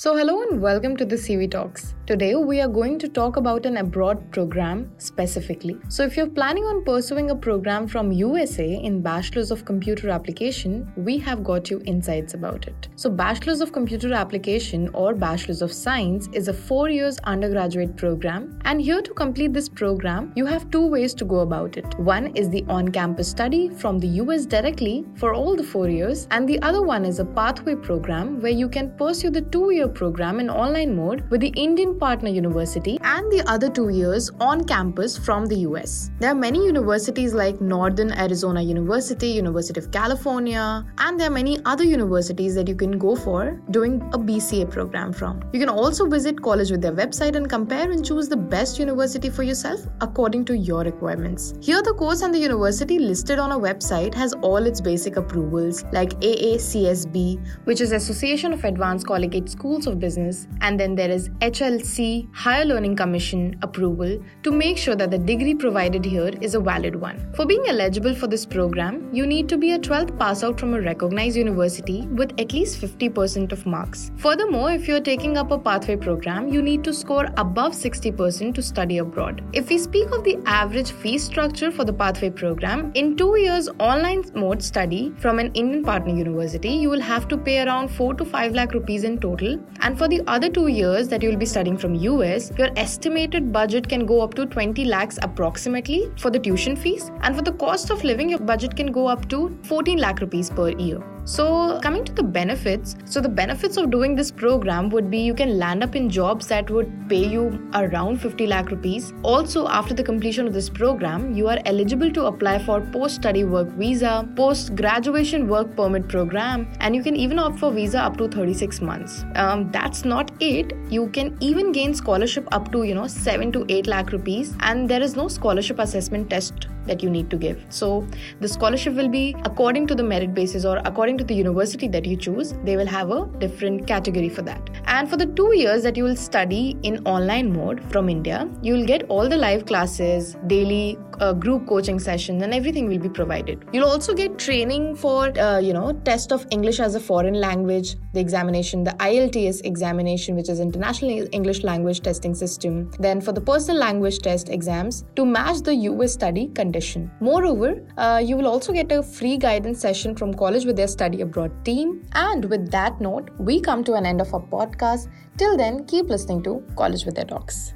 So, hello and welcome to the CV Talks. Today, we are going to talk about an abroad program specifically. So, if you're planning on pursuing a program from USA in Bachelor's of Computer Application, we have got you insights about it. So, Bachelor's of Computer Application or Bachelor's of Science is a four years undergraduate program, and here to complete this program, you have two ways to go about it. One is the on campus study from the US directly for all the four years, and the other one is a pathway program where you can pursue the two year program in online mode with the Indian Partner University and the other two years on campus from the US. There are many universities like Northern Arizona University, University of California, and there are many other universities that you can go for doing a BCA program from. You can also visit college Vidya website and compare and choose the best university for yourself according to your requirements. Here, the course and the university listed on a website has all its basic approvals like AACSB, which is Association of Advanced Collegiate Schools of Business, and then there is HLC, Higher Learning Commission approval to make sure that the degree provided here is a valid one. For being eligible for this program, you need to be a 12th pass out from a recognized university with at least 50% of marks. Furthermore, if you're taking up a pathway program, you need to score above 60% to study abroad. If we speak of the average fee structure for the pathway program, in two years online mode study from an Indian partner university, you will have to pay around 4 to 5 lakh rupees in total and for the other two years that you'll be studying from US, your estimated budget can go up to 20 lakhs approximately for the tuition fees. And for the cost of living, your budget can go up to 14 lakh rupees per year. So, coming to the benefits, so the benefits of doing this program would be you can land up in jobs that would pay you around 50 lakh rupees. Also, after the completion of this program, you are eligible to apply for post study work visa, post graduation work permit program, and you can even opt for visa up to 36 months. Um, that's not it. You can even gain scholarship up to you know 7 to 8 lakh rupees, and there is no scholarship assessment test that you need to give. So, the scholarship will be according to the merit basis or according to the university that you choose, they will have a different category for that. And for the two years that you will study in online mode from India, you will get all the live classes, daily uh, group coaching sessions, and everything will be provided. You'll also get training for, uh, you know, test of English as a foreign language, the examination, the IELTS examination, which is International English Language Testing System. Then for the personal language test exams to match the US study condition. Moreover, uh, you will also get a free guidance session from college Vidya study abroad team. And with that note, we come to an end of our podcast. Till then, keep listening to College Vidya Talks.